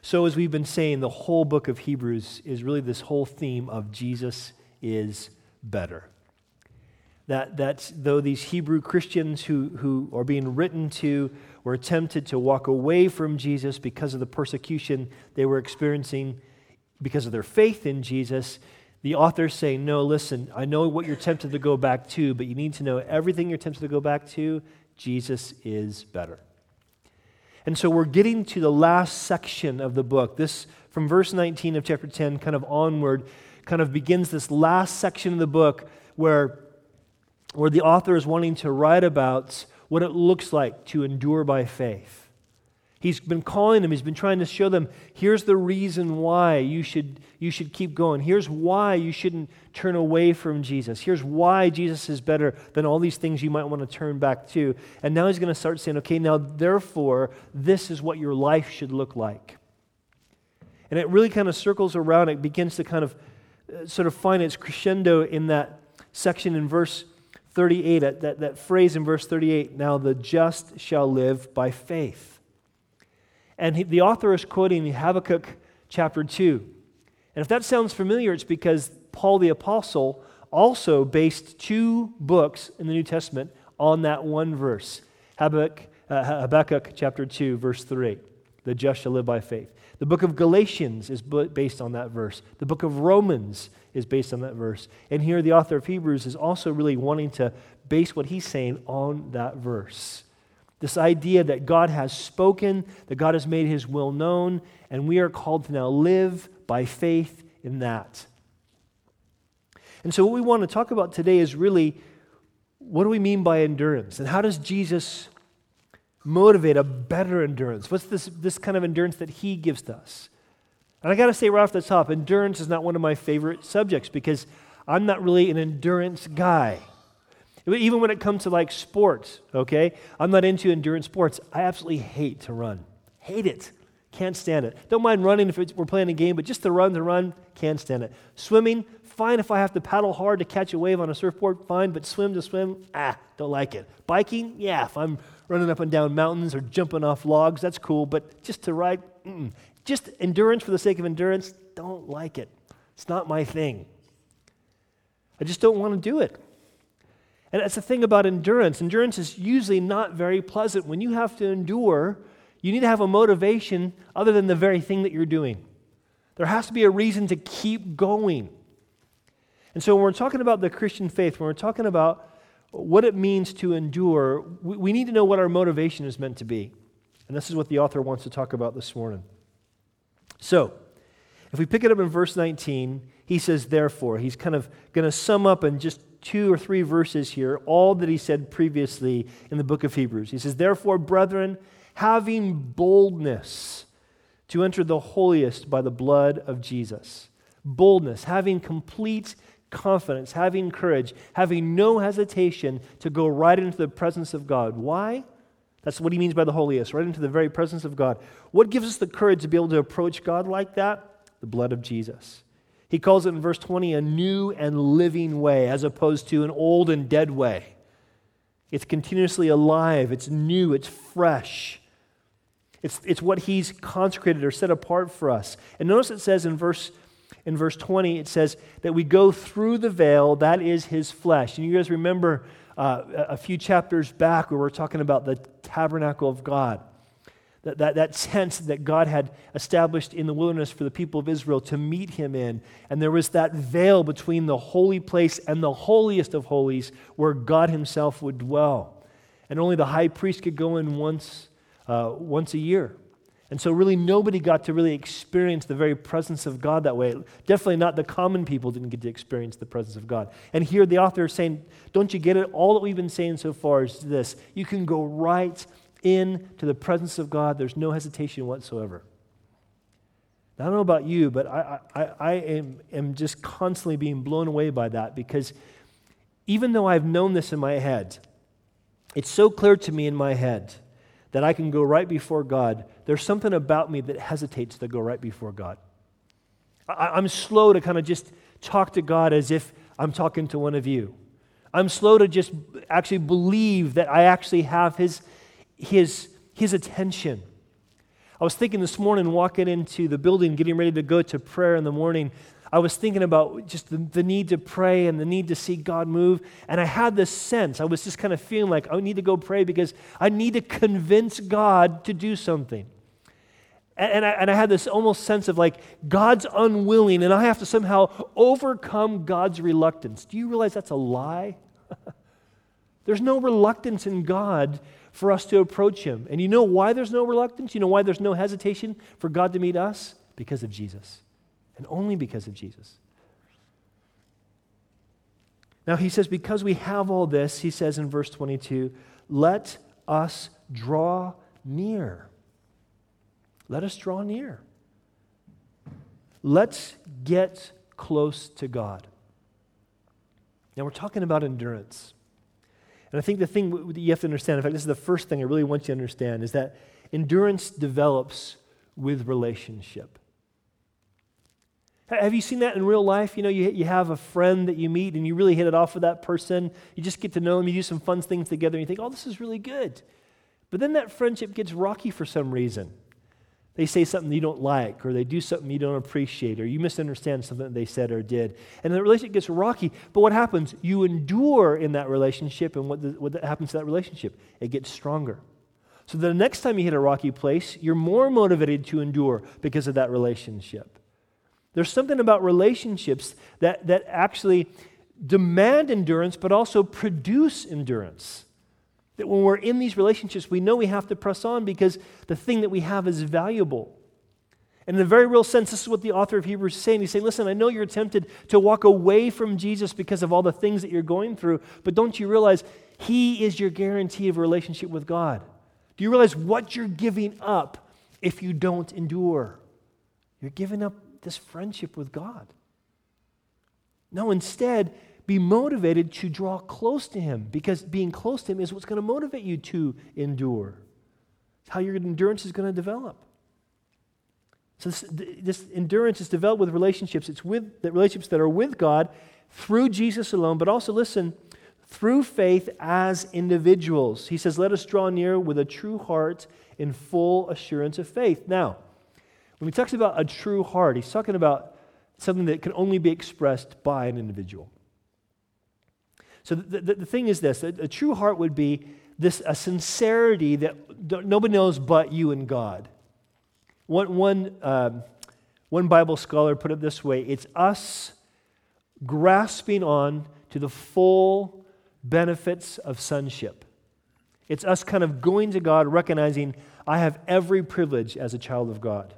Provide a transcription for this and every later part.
So, as we've been saying, the whole book of Hebrews is really this whole theme of Jesus is better. That, that though these Hebrew Christians who, who are being written to were tempted to walk away from Jesus because of the persecution they were experiencing because of their faith in Jesus, the author's saying, No, listen, I know what you're tempted to go back to, but you need to know everything you're tempted to go back to, Jesus is better. And so we're getting to the last section of the book. This, from verse 19 of chapter 10, kind of onward, kind of begins this last section of the book where, where the author is wanting to write about what it looks like to endure by faith. He's been calling them, he's been trying to show them here's the reason why you should, you should keep going. Here's why you shouldn't turn away from Jesus. Here's why Jesus is better than all these things you might want to turn back to. And now he's going to start saying, okay, now therefore, this is what your life should look like. And it really kind of circles around, it begins to kind of uh, sort of find its crescendo in that section in verse 38, that, that, that phrase in verse 38 now the just shall live by faith. And he, the author is quoting Habakkuk chapter 2. And if that sounds familiar, it's because Paul the Apostle also based two books in the New Testament on that one verse Habakkuk, uh, Habakkuk chapter 2, verse 3. The just shall live by faith. The book of Galatians is based on that verse. The book of Romans is based on that verse. And here, the author of Hebrews is also really wanting to base what he's saying on that verse. This idea that God has spoken, that God has made his will known, and we are called to now live by faith in that. And so, what we want to talk about today is really what do we mean by endurance? And how does Jesus motivate a better endurance? What's this, this kind of endurance that he gives to us? And I got to say right off the top, endurance is not one of my favorite subjects because I'm not really an endurance guy. Even when it comes to like sports, okay? I'm not into endurance sports. I absolutely hate to run. Hate it. Can't stand it. Don't mind running if we're playing a game, but just to run to run, can't stand it. Swimming, fine if I have to paddle hard to catch a wave on a surfboard, fine, but swim to swim, ah, don't like it. Biking, yeah, if I'm running up and down mountains or jumping off logs, that's cool, but just to ride, mm, just endurance for the sake of endurance, don't like it. It's not my thing. I just don't want to do it. And that's the thing about endurance. Endurance is usually not very pleasant. When you have to endure, you need to have a motivation other than the very thing that you're doing. There has to be a reason to keep going. And so when we're talking about the Christian faith, when we're talking about what it means to endure, we, we need to know what our motivation is meant to be. And this is what the author wants to talk about this morning. So, if we pick it up in verse 19, he says, therefore. He's kind of going to sum up and just two or three verses here all that he said previously in the book of Hebrews. He says, Therefore, brethren, having boldness to enter the holiest by the blood of Jesus. Boldness, having complete confidence, having courage, having no hesitation to go right into the presence of God. Why? That's what he means by the holiest, right into the very presence of God. What gives us the courage to be able to approach God like that? The blood of Jesus. He calls it in verse 20 a new and living way as opposed to an old and dead way. It's continuously alive, it's new, it's fresh. It's, it's what he's consecrated or set apart for us. And notice it says in verse, in verse 20, it says that we go through the veil, that is his flesh. And you guys remember uh, a few chapters back where we're talking about the tabernacle of God that, that, that sense that God had established in the wilderness for the people of Israel to meet him in. And there was that veil between the holy place and the holiest of holies where God himself would dwell. And only the high priest could go in once, uh, once a year. And so, really, nobody got to really experience the very presence of God that way. Definitely not the common people didn't get to experience the presence of God. And here, the author is saying, Don't you get it? All that we've been saying so far is this you can go right into the presence of God. There's no hesitation whatsoever. Now, I don't know about you, but I, I, I am, am just constantly being blown away by that because even though I've known this in my head, it's so clear to me in my head that I can go right before God. There's something about me that hesitates to go right before God. I, I'm slow to kind of just talk to God as if I'm talking to one of you. I'm slow to just actually believe that I actually have His his, his attention. I was thinking this morning, walking into the building, getting ready to go to prayer in the morning, I was thinking about just the, the, need to pray and the need to see God move. And I had this sense, I was just kind of feeling like I need to go pray because I need to convince God to do something. And, I, and I had this almost sense of like God's unwilling and I have to somehow overcome God's reluctance. Do you realize that's a lie? there's no reluctance in God for us to approach Him. And you know why there's no reluctance? You know why there's no hesitation for God to meet us? Because of Jesus and only because of Jesus. Now, he says, because we have all this, he says in verse 22, let us draw near. Let us draw near. Let's get close to God. Now, we're talking about endurance. And I think the thing that you have to understand, in fact, this is the first thing I really want you to understand, is that endurance develops with relationship. Have you seen that in real life? You know, you, you have a friend that you meet and you really hit it off with that person. You just get to know them, you do some fun things together, and you think, oh, this is really good. But then that friendship gets rocky for some reason. They say something you don't like, or they do something you don't appreciate, or you misunderstand something that they said or did. And the relationship gets rocky. But what happens? You endure in that relationship, and what, the, what happens to that relationship? It gets stronger. So the next time you hit a rocky place, you're more motivated to endure because of that relationship. There's something about relationships that, that actually demand endurance, but also produce endurance. That when we're in these relationships, we know we have to press on because the thing that we have is valuable. And in a very real sense, this is what the author of Hebrews is saying. He's saying, listen, I know you're tempted to walk away from Jesus because of all the things that you're going through, but don't you realize He is your guarantee of a relationship with God? Do you realize what you're giving up if you don't endure? You're giving up this friendship with God. No, instead, be motivated to draw close to Him because being close to Him is what's going to motivate you to endure. It's how your endurance is going to develop. So this, this, endurance is developed with relationships. It's with the relationships that are with God through Jesus alone, but also listen, through faith as individuals. He says, "Let us draw near with a true heart in full assurance of faith." Now, when he talks about a true heart, he's talking about something that can only be expressed by an individual. So the, the, the thing is this a, a, true heart would be this a sincerity that nobody knows but you and God. One, one, um, one Bible scholar put it this way it's us grasping on to the full benefits of sonship. It's us kind of going to God, recognizing I have every privilege as a child of God.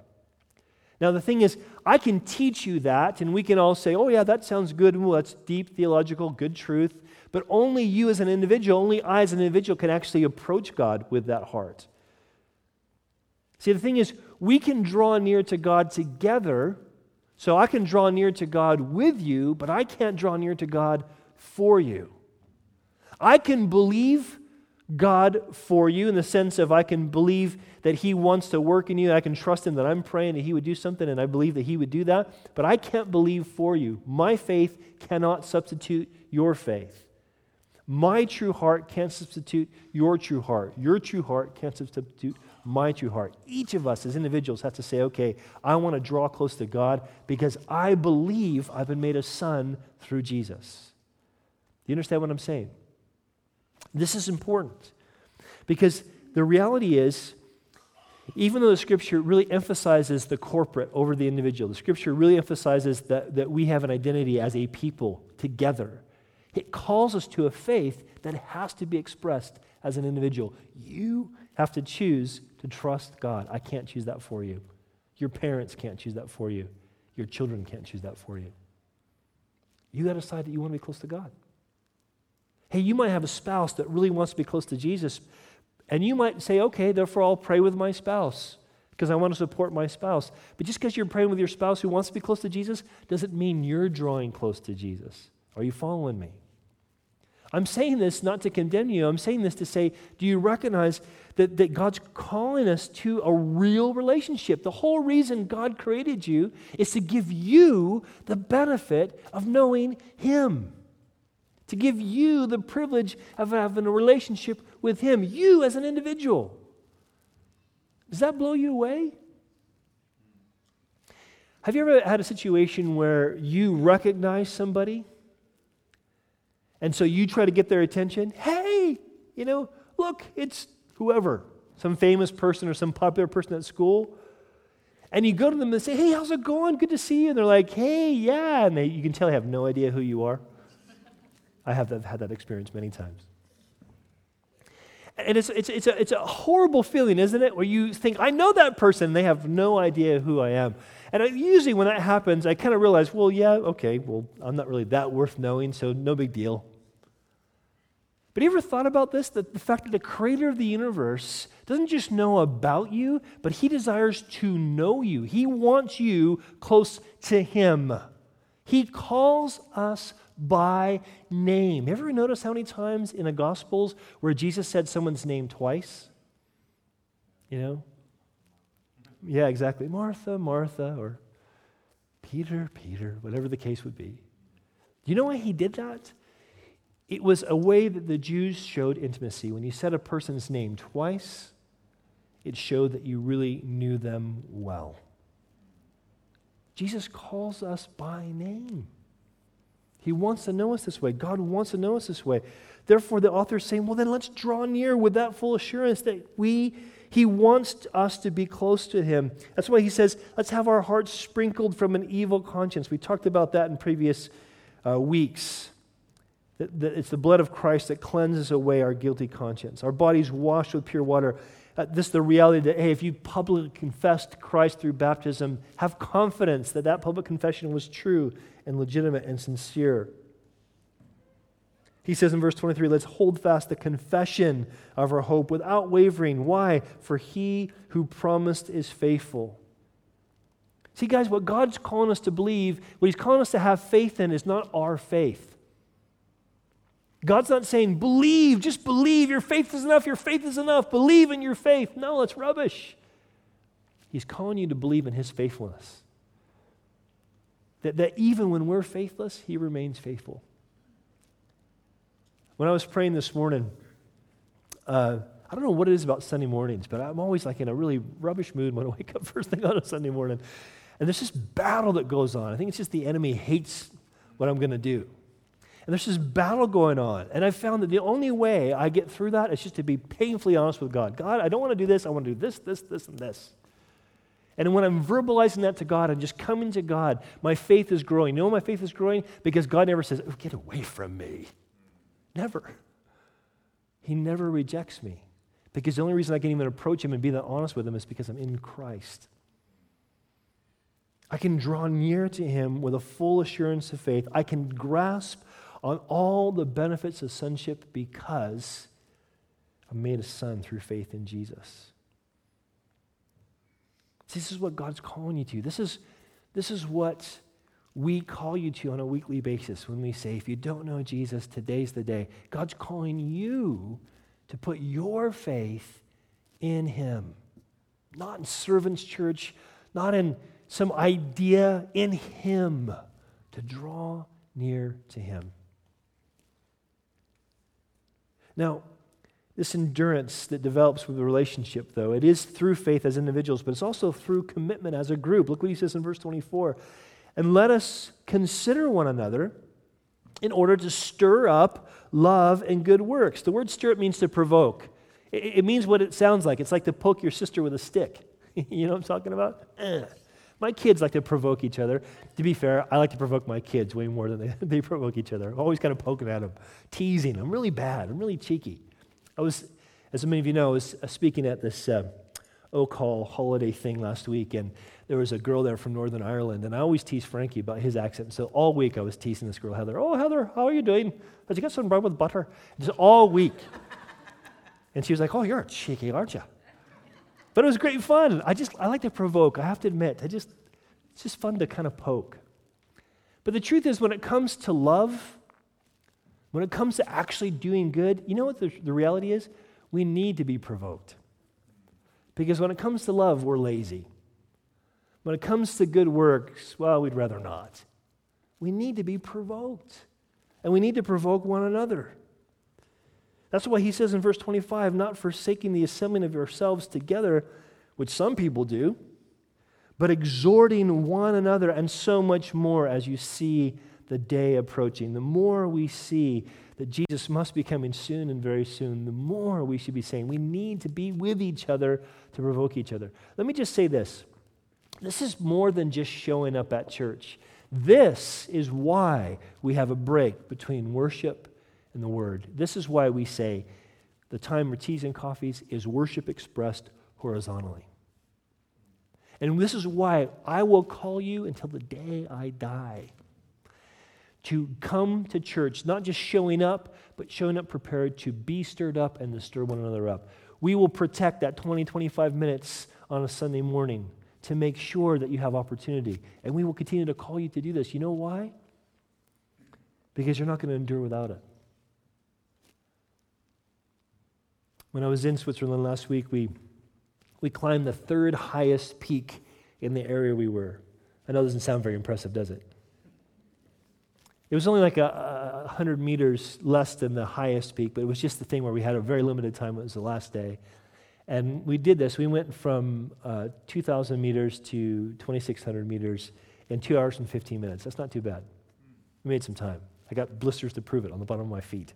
Now, the thing is, I can teach you that, and we can all say, oh, yeah, that sounds good. That's deep theological, good truth. But only you as an individual, only I as an individual can actually approach God with that heart. See, the thing is, we can draw near to God together. So I can draw near to God with you, but I can't draw near to God for you. I can believe God for you in the sense of I can believe that He wants to work in you. I can trust Him that I'm praying that He would do something, and I believe that He would do that. But I can't believe for you. My faith cannot substitute your faith. My true heart can't substitute your true heart. Your true heart can't substitute my true heart. Each of us as individuals has to say, okay, I want to draw close to God because I believe I've been made a son through Jesus. Do you understand what I'm saying? This is important because the reality is, even though the scripture really emphasizes the corporate over the individual, the scripture really emphasizes that, that we have an identity as a people together. It calls us to a faith that has to be expressed as an individual. You have to choose to trust God. I can't choose that for you. Your parents can't choose that for you. Your children can't choose that for you. You got to decide that you want to be close to God. Hey, you might have a spouse that really wants to be close to Jesus, and you might say, okay, therefore I'll pray with my spouse because I want to support my spouse. But just because you're praying with your spouse who wants to be close to Jesus doesn't mean you're drawing close to Jesus. Are you following me? I'm saying this not to condemn you. I'm saying this to say, do you recognize that, that God's calling us to a real relationship? The whole reason God created you is to give you the benefit of knowing Him to give you the privilege of having a relationship with Him, you as an individual. Does that blow you away? Have you ever had a situation where you recognize somebody and so you try to get their attention? Hey, you know, look, it's whoever, some famous person or some popular person at school. And you go to them and say, Hey, how's it going? Good to see you. And they're like, Hey, yeah. And they, you can tell they have no idea who you are. I have that, had that experience many times. And it's, it's, it's, a, it's a horrible feeling, isn't it? Where you think, I know that person, they have no idea who I am. And I, usually when that happens, I kind of realize, well, yeah, okay, well, I'm not really that worth knowing, so no big deal. But you ever thought about this? That the fact that the creator of the universe doesn't just know about you, but he desires to know you. He wants you close to him. He calls us by name. Have you ever notice how many times in the Gospels where Jesus said someone's name twice? You know? Yeah, exactly. Martha, Martha, or Peter, Peter, whatever the case would be. Do you know why he did that? It was a way that the Jews showed intimacy. When you said a person's name twice, it showed that you really knew them well. Jesus calls us by name. He wants to know us this way. God wants to know us this way. Therefore, the author is saying, well, then let's draw near with that full assurance that we, he wants us to be close to him. That's why he says, let's have our hearts sprinkled from an evil conscience. We talked about that in previous uh, weeks. It's the blood of Christ that cleanses away our guilty conscience. Our bodies washed with pure water. Uh, this is the reality that, hey, if you publicly confessed Christ through baptism, have confidence that that public confession was true and legitimate and sincere. He says in verse 23, let's hold fast the confession of our hope without wavering. Why? For he who promised is faithful. See, guys, what God's calling us to believe, what he's calling us to have faith in, is not our faith. God's not saying, believe, just believe. Your faith is enough. Your faith is enough. Believe in your faith. No, it's rubbish. He's calling you to believe in His faithfulness. That, that even when we're faithless, He remains faithful. When I was praying this morning, uh, I don't know what it is about Sunday mornings, but I'm always like in a really rubbish mood when I wake up first thing on a Sunday morning. And there's this battle that goes on. I think it's just the enemy hates what I'm going to do. And there's this battle going on. And I found that the only way I get through that is just to be painfully honest with God. God, I don't want to do this. I want to do this, this, this, and this. And when I'm verbalizing that to God and just coming to God, my faith is growing. You know my faith is growing? Because God never says, oh, get away from me. Never. He never rejects me. Because the only reason I can even approach Him and be that honest with Him is because I'm in Christ. I can draw near to Him with a full assurance of faith. I can grasp on all the benefits of sonship because I'm made a son through faith in Jesus. This is what God's calling you to. This is, this is what we call you to on a weekly basis when we say, if you don't know Jesus, today's the day. God's calling you to put your faith in Him, not in Servants Church, not in some idea, in Him, to draw near to Him. Now, this endurance that develops with the relationship, though, it is through faith as individuals, but it's also through commitment as a group. Look what he says in verse 24. And let us consider one another in order to stir up love and good works. The word stir up means to provoke. It, means what it sounds like. It's like to poke your sister with a stick. you know what I'm talking about? My kids like to provoke each other. To be fair, I like to provoke my kids way more than they, they provoke each other. I'm always kind of poking at them, teasing. I'm really bad. I'm really cheeky. I was, as many of you know, I was uh, speaking at this uh, Oak Hall holiday thing last week, and there was a girl there from Northern Ireland, and I always tease Frankie about his accent. So all week I was teasing this girl, Heather. Oh, Heather, how are you doing? Did you get some bread with butter? Just all week. and she was like, Oh, you're cheeky, aren't you? But it was great fun. I just, I like to provoke. I have to admit, I just, it's just fun to kind of poke. But the truth is, when it comes to love, when it comes to actually doing good, you know what the, the reality is? We need to be provoked. Because when it comes to love, we're lazy. When it comes to good works, well, we'd rather not. We need to be provoked. And we need to provoke one another. That's why he says in verse 25, not forsaking the assembling of yourselves together, which some people do, but exhorting one another, and so much more as you see the day approaching. The more we see that Jesus must be coming soon and very soon, the more we should be saying we need to be with each other to provoke each other. Let me just say this this is more than just showing up at church. This is why we have a break between worship and the word. This is why we say the time for teas and coffees is worship expressed horizontally. And this is why I will call you until the day I die to come to church, not just showing up, but showing up prepared to be stirred up and to stir one another up. We will protect that 20, 25 minutes on a Sunday morning to make sure that you have opportunity. And we will continue to call you to do this. You know why? Because you're not going to endure without it. When I was in Switzerland last week, we, we climbed the third highest peak in the area we were. I know it doesn't sound very impressive, does it? It was only like a, a, hundred meters less than the highest peak, but it was just the thing where we had a very limited time. It was the last day. And we did this. We went from uh, 2,000 meters to 2,600 meters in two hours and 15 minutes. That's not too bad. We made some time. I got blisters to prove it on the bottom of my feet.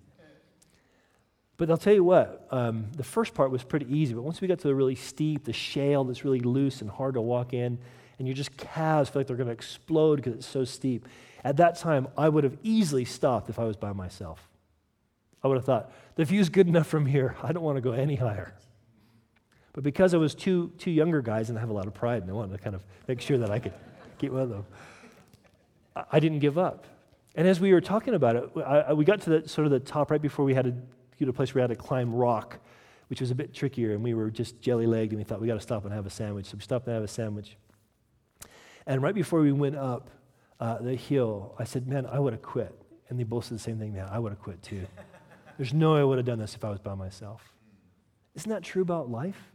But I'll tell you what, um, the first part was pretty easy, but once we got to the really steep, the shale that's really loose and hard to walk in, and your just calves feel like they're going to explode because it's so steep. At that time, I would have easily stopped if I was by myself. I would have thought, the view's good enough from here. I don't want to go any higher. But because I was two, two younger guys and I have a lot of pride and I wanted to kind of make sure that I could keep with them, I didn't give up. And as we were talking about it, I, I, we got to the, sort of the top right before we had to to a place where we had to climb rock, which was a bit trickier. And we were just jelly legged and we thought we got to stop and have a sandwich. So we stopped and have a sandwich. And right before we went up uh, the hill, I said, Man, I would have quit. And they both said the same thing, man, I would have quit too. There's no way I would have done this if I was by myself. Isn't that true about life?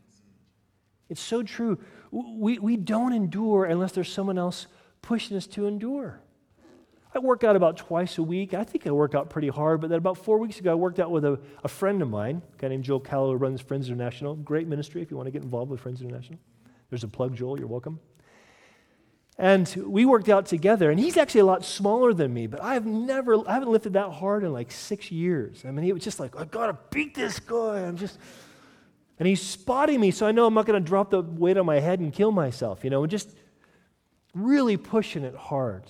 It's so true. We, we don't endure unless there's someone else pushing us to endure. I work out about twice a week. I think I work out pretty hard, but then about four weeks ago, I worked out with a, a friend of mine, a guy named Joel Callow, who runs Friends International. Great ministry if you want to get involved with Friends International. There's a plug, Joel. You're welcome. And we worked out together, and he's actually a lot smaller than me, but I've never, I haven't lifted that hard in like six years. I mean, he was just like, I gotta beat this guy. I'm just, and he's spotting me, so I know I'm not to drop the weight on my head and kill myself, you know, and just really pushing it hard.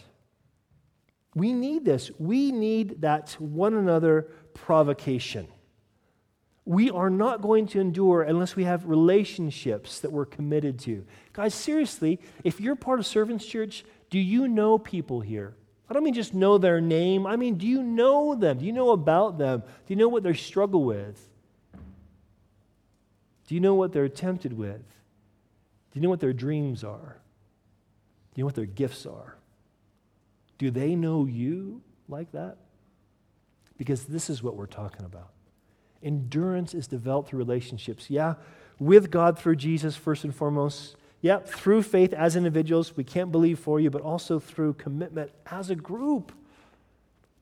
We need this. We need that one another provocation. We are not going to endure unless we have relationships that we're committed to. Guys, seriously, if you're part of Servants Church, do you know people here? I don't mean just know their name. I mean, do you know them? Do you know about them? Do you know what they struggle with? Do you know what they're tempted with? Do you know what their dreams are? Do you know what their gifts are? Do they know you like that? Because this is what we're talking about. Endurance is developed through relationships. Yeah, with God through Jesus, first and foremost. Yeah, through faith as individuals, we can't believe for you, but also through commitment as a group.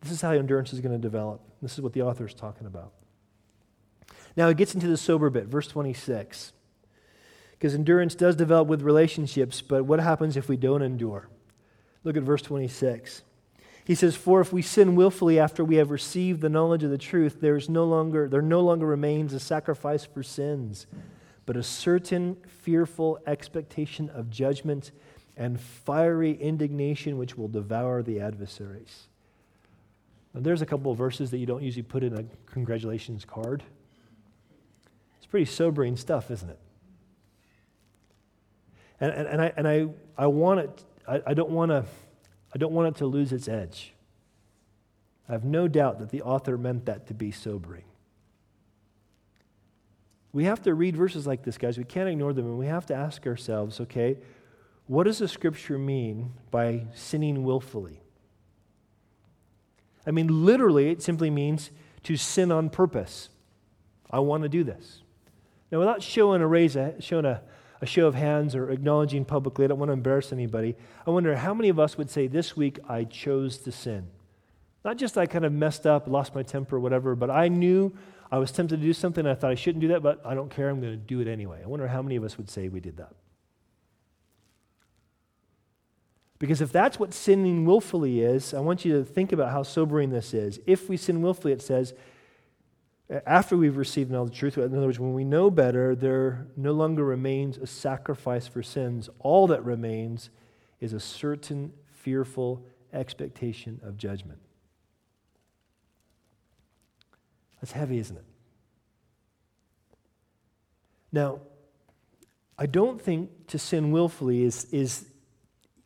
This is how endurance is going to develop. This is what the author is talking about. Now, it gets into the sober bit, verse 26. Because endurance does develop with relationships, but what happens if we don't endure? Look at verse 26. He says, For if we sin willfully after we have received the knowledge of the truth, there, is no longer, there no longer remains a sacrifice for sins, but a certain fearful expectation of judgment and fiery indignation which will devour the adversaries. Now, there's a couple of verses that you don't usually put in a congratulations card. It's pretty sobering stuff, isn't it? And, and, and I, and I, I want it, I, I don't want to, I don't want it to lose its edge. I have no doubt that the author meant that to be sobering. We have to read verses like this, guys. We can't ignore them, and we have to ask ourselves okay, what does the scripture mean by sinning willfully? I mean, literally, it simply means to sin on purpose. I want to do this. Now, without showing a raise, showing a, a show of hands or acknowledging publicly, I don't want to embarrass anybody. I wonder how many of us would say, This week I chose to sin. Not just I kind of messed up, lost my temper, whatever, but I knew I was tempted to do something, I thought I shouldn't do that, but I don't care, I'm going to do it anyway. I wonder how many of us would say we did that. Because if that's what sinning willfully is, I want you to think about how sobering this is. If we sin willfully, it says, after we've received knowledge of the truth, in other words, when we know better, there no longer remains a sacrifice for sins. All that remains is a certain fearful expectation of judgment. That's heavy, isn't it? Now, I don't think to sin willfully is, is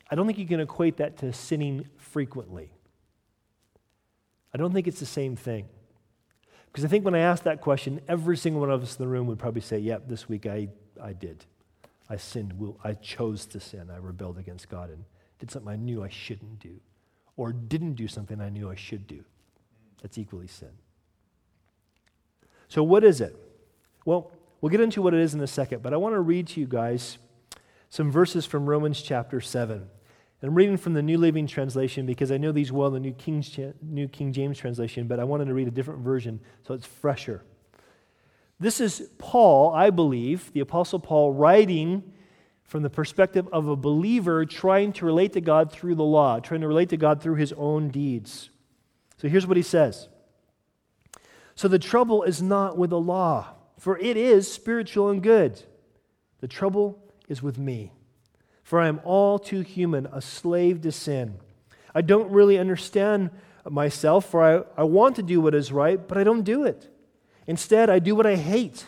I don't think you can equate that to sinning frequently. I don't think it's the same thing. Because I think when I asked that question, every single one of us in the room would probably say, Yep, this week I, I did. I sinned. I chose to sin. I rebelled against God and did something I knew I shouldn't do, or didn't do something I knew I should do. That's equally sin. So, what is it? Well, we'll get into what it is in a second, but I want to read to you guys some verses from Romans chapter 7. I'm reading from the New Living Translation because I know these well, the New King, New King James Translation, but I wanted to read a different version so it's fresher. This is Paul, I believe, the Apostle Paul, writing from the perspective of a believer trying to relate to God through the law, trying to relate to God through his own deeds. So here's what he says So the trouble is not with the law, for it is spiritual and good. The trouble is with me for I am all too human, a slave to sin. I don't really understand myself, for I, I want to do what is right, but I don't do it. Instead, I do what I hate.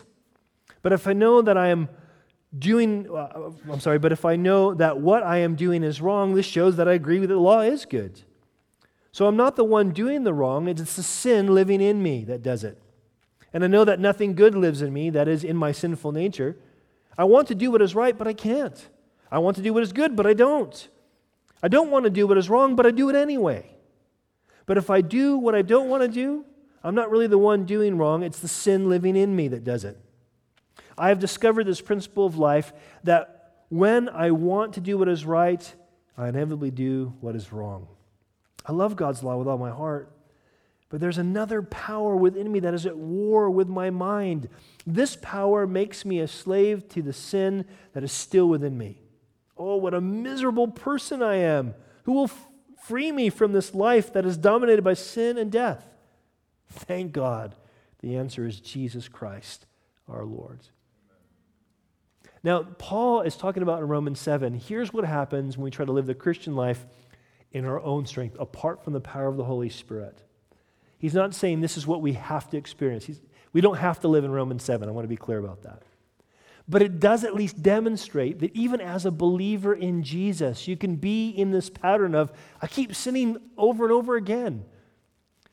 But if I know that I am doing, uh, I'm sorry, but if I know that what I am doing is wrong, this shows that I agree that the law is good. So I'm not the one doing the wrong, it's the sin living in me that does it. And I know that nothing good lives in me, that is, in my sinful nature. I want to do what is right, but I can't. I want to do what is good, but I don't. I don't want to do what is wrong, but I do it anyway. But if I do what I don't want to do, I'm not really the one doing wrong. It's the sin living in me that does it. I have discovered this principle of life that when I want to do what is right, I inevitably do what is wrong. I love God's law with all my heart, but there's another power within me that is at war with my mind. This power makes me a slave to the sin that is still within me. Oh, what a miserable person I am. Who will f- free me from this life that is dominated by sin and death? Thank God. The answer is Jesus Christ, our Lord. Now, Paul is talking about in Romans 7. Here's what happens when we try to live the Christian life in our own strength, apart from the power of the Holy Spirit. He's not saying this is what we have to experience. He's, we don't have to live in Romans 7. I want to be clear about that. But it does at least demonstrate that even as a believer in Jesus, you can be in this pattern of, I keep sinning over and over again.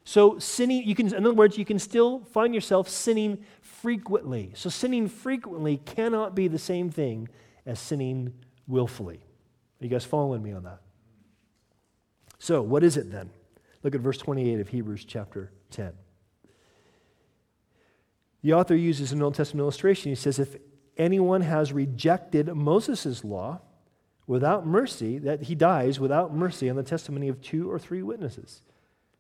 So, sinning, you can, in other words, you can still find yourself sinning frequently. So, sinning frequently cannot be the same thing as sinning willfully. Are you guys following me on that? So, what is it then? Look at verse 28 of Hebrews chapter 10. The author uses an Old Testament illustration. He says, If anyone has rejected Moses' law without mercy, that he dies without mercy on the testimony of two or three witnesses.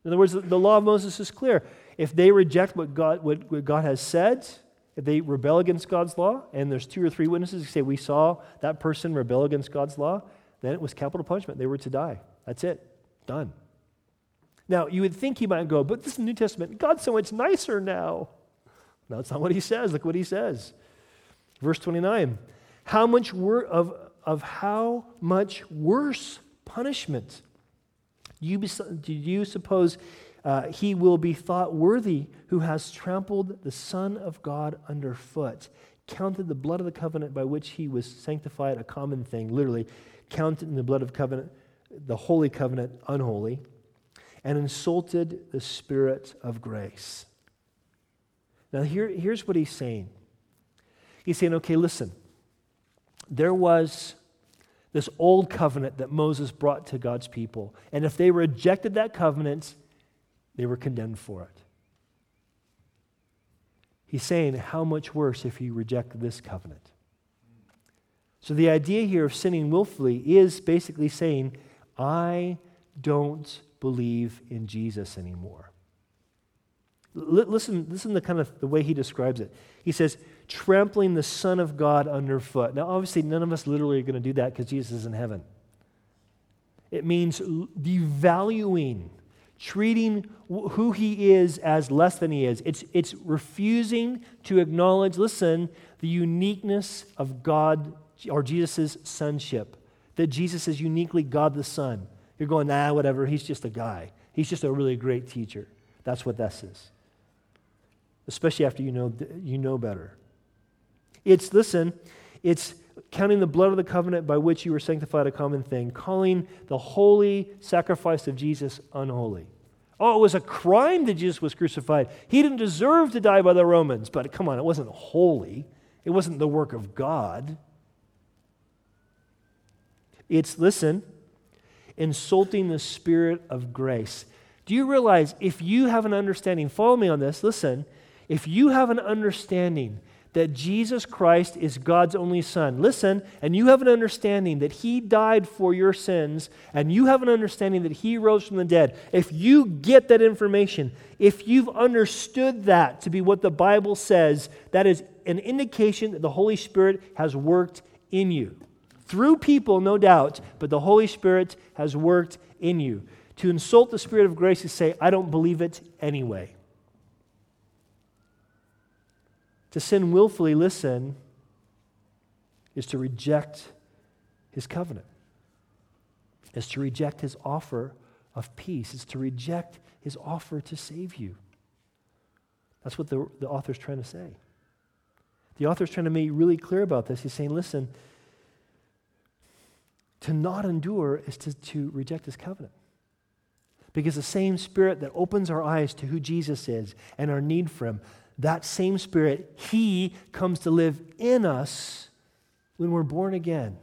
In other words, the law of Moses is clear. If they reject what God, what, what God has said, if they rebel against God's law, and there's two or three witnesses who say, We saw that person rebel against God's law, then it was capital punishment. They were to die. That's it. Done. Now, you would think he might go, But this is the New Testament. God's so much nicer now. No, that's not what he says. Look what he says. Verse 29 How much wor- of, of how much worse punishment you be, do you suppose uh, he will be thought worthy who has trampled the Son of God underfoot, counted the blood of the covenant by which he was sanctified a common thing, literally, counted in the blood of covenant, the holy covenant unholy, and insulted the Spirit of grace. Now, here, here's what he's saying He's saying, okay, listen, there was this old covenant that Moses brought to God's people. And if they rejected that covenant, they were condemned for it. He's saying, how much worse if you reject this covenant? So the idea here of sinning willfully is basically saying, I don't believe in Jesus anymore. L- listen, listen to the kind of the way he describes it. He says, trampling the Son of God underfoot. Now, obviously, none of us literally are going to do that because Jesus is in heaven. It means devaluing, treating who he is as less than he is. It's, it's refusing to acknowledge, listen, the uniqueness of God or Jesus' sonship, that Jesus is uniquely God the Son. You're going, nah, whatever, he's just a guy. He's just a really great teacher. That's what this is. Especially after you know, you know better. It's, listen, it's counting the blood of the covenant by which you were sanctified a common thing, calling the holy sacrifice of Jesus unholy. Oh, it was a crime that Jesus was crucified. He didn't deserve to die by the Romans, but come on, it wasn't holy. It wasn't the work of God. It's, listen, insulting the Spirit of grace. Do you realize if you have an understanding, follow me on this, listen, if you have an understanding that Jesus Christ is God's only Son, listen, and you have an understanding that He died for your sins, and you have an understanding that He rose from the dead, if you get that information, if you've understood that to be what the Bible says, that is an indication that the Holy Spirit has worked in you. Through people, no doubt, but the Holy Spirit has worked in you. To insult the Spirit of grace is say, I don't believe it anyway. To sin willfully, listen, is to reject his covenant, is to reject his offer of peace, is to reject his offer to save you. That's what the, the author's trying to say. The author's trying to make really clear about this. He's saying, listen, to not endure is to, to reject his covenant. Because the same spirit that opens our eyes to who Jesus is and our need for him, that same Spirit, He comes to live in us when we're born again.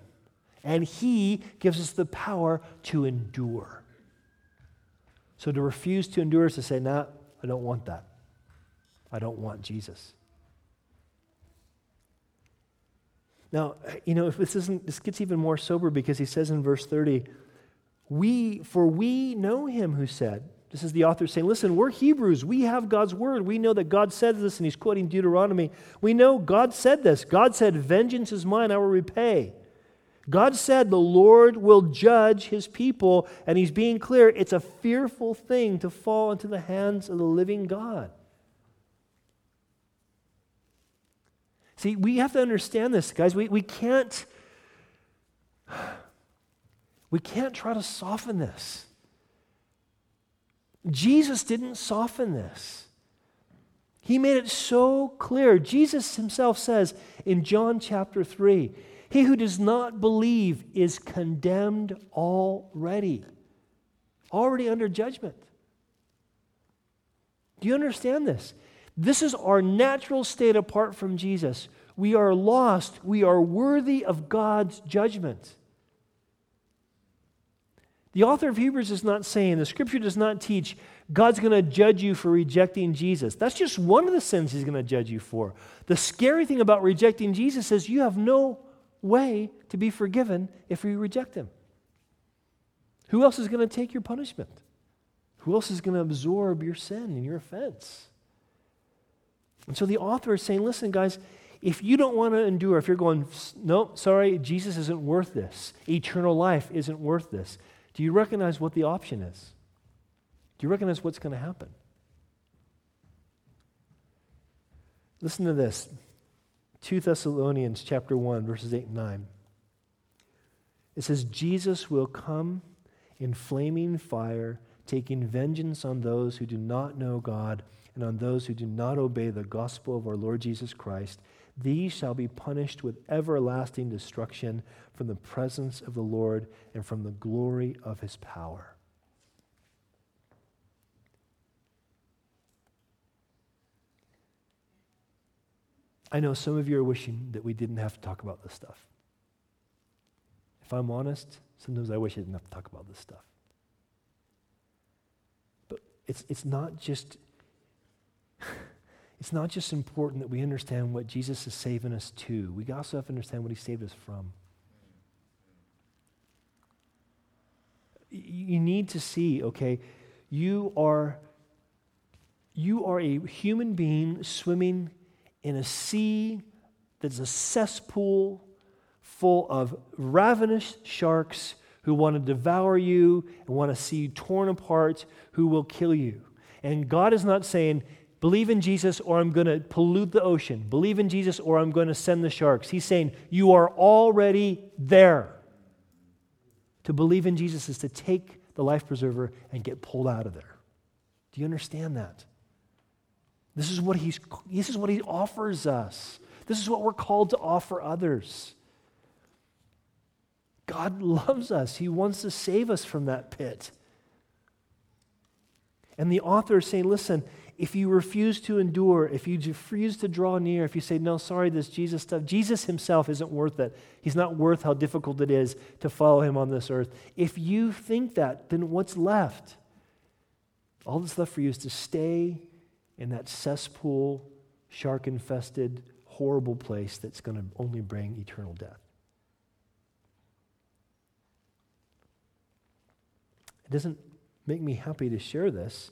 And He gives us the power to endure. So to refuse to endure is to say, nah, I don't want that. I don't want Jesus. Now, you know, if this isn't, this gets even more sober because he says in verse 30, we, for we know him who said, this is the author saying, listen, we're Hebrews. We have God's word. We know that God said this, and he's quoting Deuteronomy. We know God said this. God said, Vengeance is mine, I will repay. God said the Lord will judge his people, and he's being clear it's a fearful thing to fall into the hands of the living God. See, we have to understand this, guys. We, we can't we can't try to soften this. Jesus didn't soften this. He made it so clear. Jesus himself says in John chapter 3 He who does not believe is condemned already, already under judgment. Do you understand this? This is our natural state apart from Jesus. We are lost. We are worthy of God's judgment. The author of Hebrews is not saying, the scripture does not teach God's going to judge you for rejecting Jesus. That's just one of the sins he's going to judge you for. The scary thing about rejecting Jesus is you have no way to be forgiven if you reject him. Who else is going to take your punishment? Who else is going to absorb your sin and your offense? And so the author is saying, listen, guys, if you don't want to endure, if you're going, no, sorry, Jesus isn't worth this, eternal life isn't worth this, do you recognize what the option is? Do you recognize what's going to happen? Listen to this. 2 Thessalonians chapter 1 verses 8 and 9. It says Jesus will come in flaming fire taking vengeance on those who do not know God and on those who do not obey the gospel of our Lord Jesus Christ these shall be punished with everlasting destruction from the presence of the Lord and from the glory of his power. I know some of you are wishing that we didn't have to talk about this stuff. If I'm honest, sometimes I wish I didn't have to talk about this stuff. But it's, it's not just it's not just important that we understand what Jesus is saving us to, we also have to understand what he saved us from. You need to see, okay, you are You are a human being swimming in a sea that's a cesspool full of ravenous sharks who want to devour you and want to see you torn apart, who will kill you. And God is not saying, believe in Jesus or I'm going to pollute the ocean. Believe in Jesus or I'm going to send the sharks. He's saying, you are already there. To believe in Jesus is to take the life preserver and get pulled out of there. Do you understand that? This is what, he's, this is what he offers us. This is what we're called to offer others. God loves us. He wants to save us from that pit. And the author is saying, listen, if you refuse to endure, if you refuse to draw near, if you say, no, sorry, this Jesus stuff, Jesus himself isn't worth it. He's not worth how difficult it is to follow him on this earth. If you think that, then what's left? All that's left for you is to stay in that cesspool, shark infested, horrible place that's going to only bring eternal death. It doesn't make me happy to share this.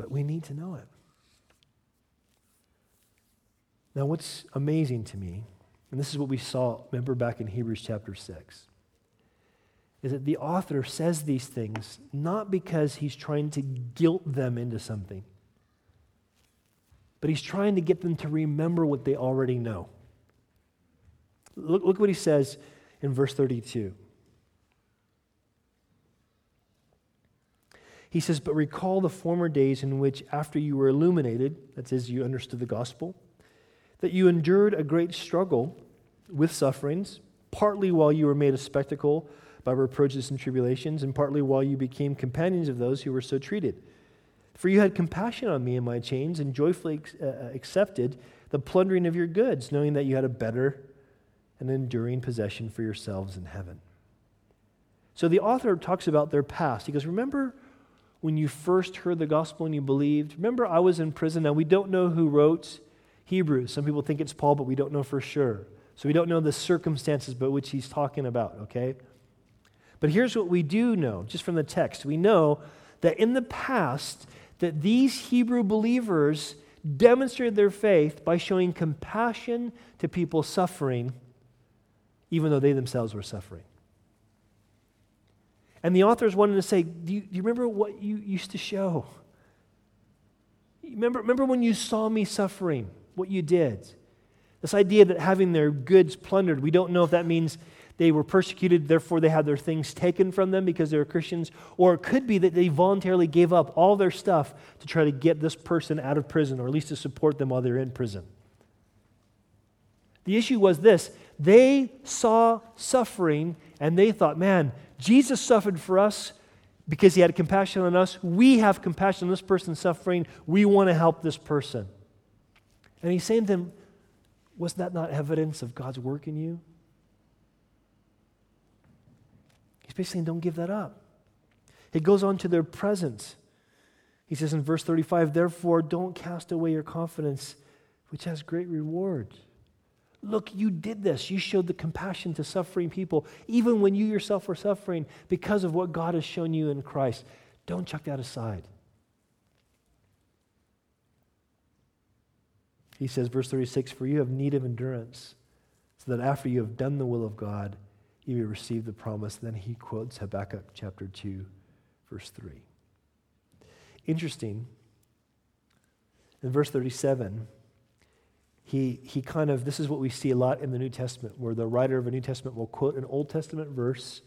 But we need to know it. Now, what's amazing to me, and this is what we saw, remember back in Hebrews chapter 6, is that the author says these things not because he's trying to guilt them into something, but he's trying to get them to remember what they already know. Look, look what he says in verse 32. He says, But recall the former days in which, after you were illuminated, that is, you understood the gospel, that you endured a great struggle with sufferings, partly while you were made a spectacle by reproaches and tribulations, and partly while you became companions of those who were so treated. For you had compassion on me in my chains, and joyfully uh, accepted the plundering of your goods, knowing that you had a better and enduring possession for yourselves in heaven. So the author talks about their past. He goes, Remember when you first heard the gospel and you believed? Remember, I was in prison. Now, we don't know who wrote Hebrews. Some people think it's Paul, but we don't know for sure. So we don't know the circumstances by which he's talking about, okay? But here's what we do know, just from the text. We know that in the past, that these Hebrew believers demonstrated their faith by showing compassion to people suffering even though they themselves were suffering. And the authors wanted to say, Do you, do you remember what you used to show? Remember, remember when you saw me suffering, what you did? This idea that having their goods plundered, we don't know if that means they were persecuted, therefore they had their things taken from them because they were Christians, or it could be that they voluntarily gave up all their stuff to try to get this person out of prison, or at least to support them while they're in prison. The issue was this they saw suffering and they thought, man, Jesus suffered for us because he had compassion on us. We have compassion on this person suffering. We want to help this person. And he's saying to them, was that not evidence of God's work in you? He's basically saying, don't give that up. He goes on to their presence. He says in verse 35, therefore, don't cast away your confidence, which has great reward. Look, you did this. You showed the compassion to suffering people, even when you yourself were suffering because of what God has shown you in Christ. Don't chuck that aside. He says, verse 36 For you have need of endurance, so that after you have done the will of God, you may receive the promise. Then he quotes Habakkuk chapter 2, verse 3. Interesting. In verse 37, he, he kind of, this is what we see a lot in the New Testament, where the writer of a New Testament will quote an Old Testament verse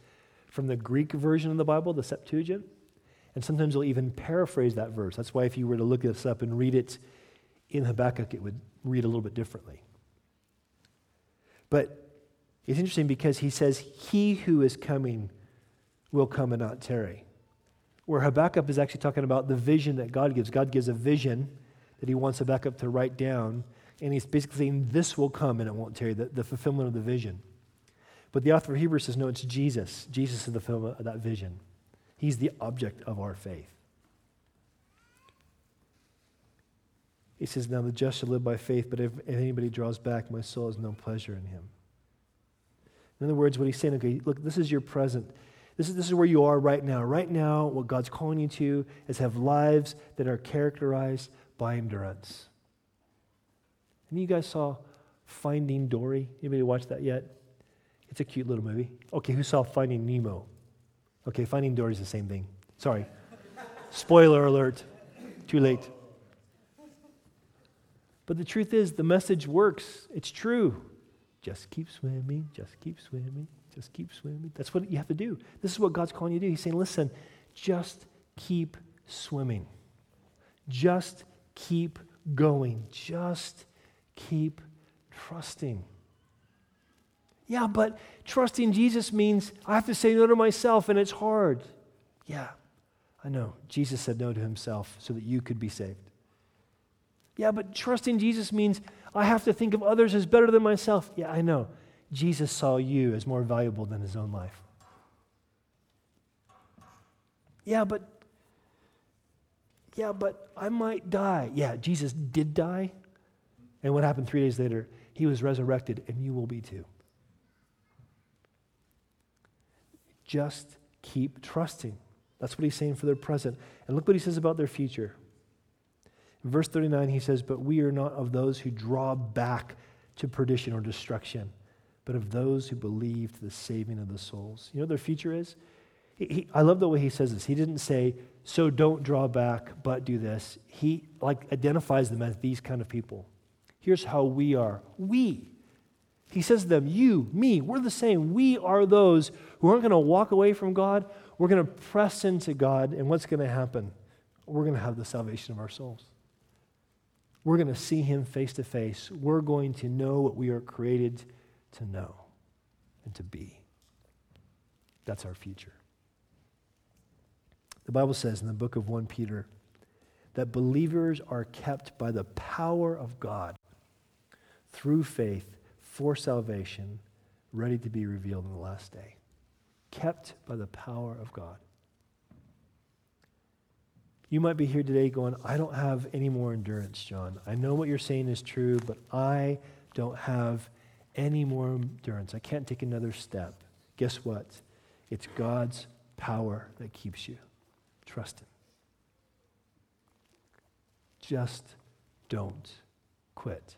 from the Greek version of the Bible, the Septuagint, and sometimes he'll even paraphrase that verse. That's why if you were to look this up and read it in Habakkuk, it would read a little bit differently. But it's interesting because he says, He who is coming will come and not tarry. Where Habakkuk is actually talking about the vision that God gives. God gives a vision that he wants Habakkuk to write down and he's basically saying, This will come and it won't tarry, the, the fulfillment of the vision. But the author of Hebrews says, No, it's Jesus. Jesus is the fulfillment of that vision. He's the object of our faith. He says, Now the just shall live by faith, but if, if anybody draws back, my soul has no pleasure in him. In other words, what he's saying, okay, look, this is your present. This is, this is where you are right now. Right now, what God's calling you to is have lives that are characterized by endurance. And you guys saw Finding Dory? Anybody watched that yet? It's a cute little movie. Okay, who saw Finding Nemo? Okay, Finding Dory is the same thing. Sorry. Spoiler alert. Too late. But the truth is, the message works. It's true. Just keep swimming, just keep swimming, just keep swimming. That's what you have to do. This is what God's calling you to do. He's saying, listen, just keep swimming. Just keep going. Just keep trusting. Yeah, but trusting Jesus means I have to say no to myself and it's hard. Yeah, I know. Jesus said no to himself so that you could be saved. Yeah, but trusting Jesus means I have to think of others as better than myself. Yeah, I know. Jesus saw you as more valuable than his own life. Yeah, but yeah, but I might die. Yeah, Jesus did die. And what happened 3 days later? He was resurrected and you will be too. Just keep trusting. That's what he's saying for their present. And look what he says about their future. In verse 39, he says, But we are not of those who draw back to perdition or destruction, but of those who believe to the saving of the souls. You know what their future is? He, he, I love the way he says this. He didn't say, So don't draw back, but do this. He like identifies them as these kind of people. Here's how we are. We. He says to them, You, me, we're the same. We are those who aren't going to walk away from God. We're going to press into God, and what's going to happen? We're going to have the salvation of our souls. We're going to see him face to face. We're going to know what we are created to know and to be. That's our future. The Bible says in the book of 1 Peter that believers are kept by the power of God through faith for salvation, ready to be revealed in the last day. Kept by the power of God. You might be here today going, I don't have any more endurance, John. I know what you're saying is true, but I don't have any more endurance. I can't take another step. Guess what? It's God's power that keeps you. Trust Him. Just don't quit.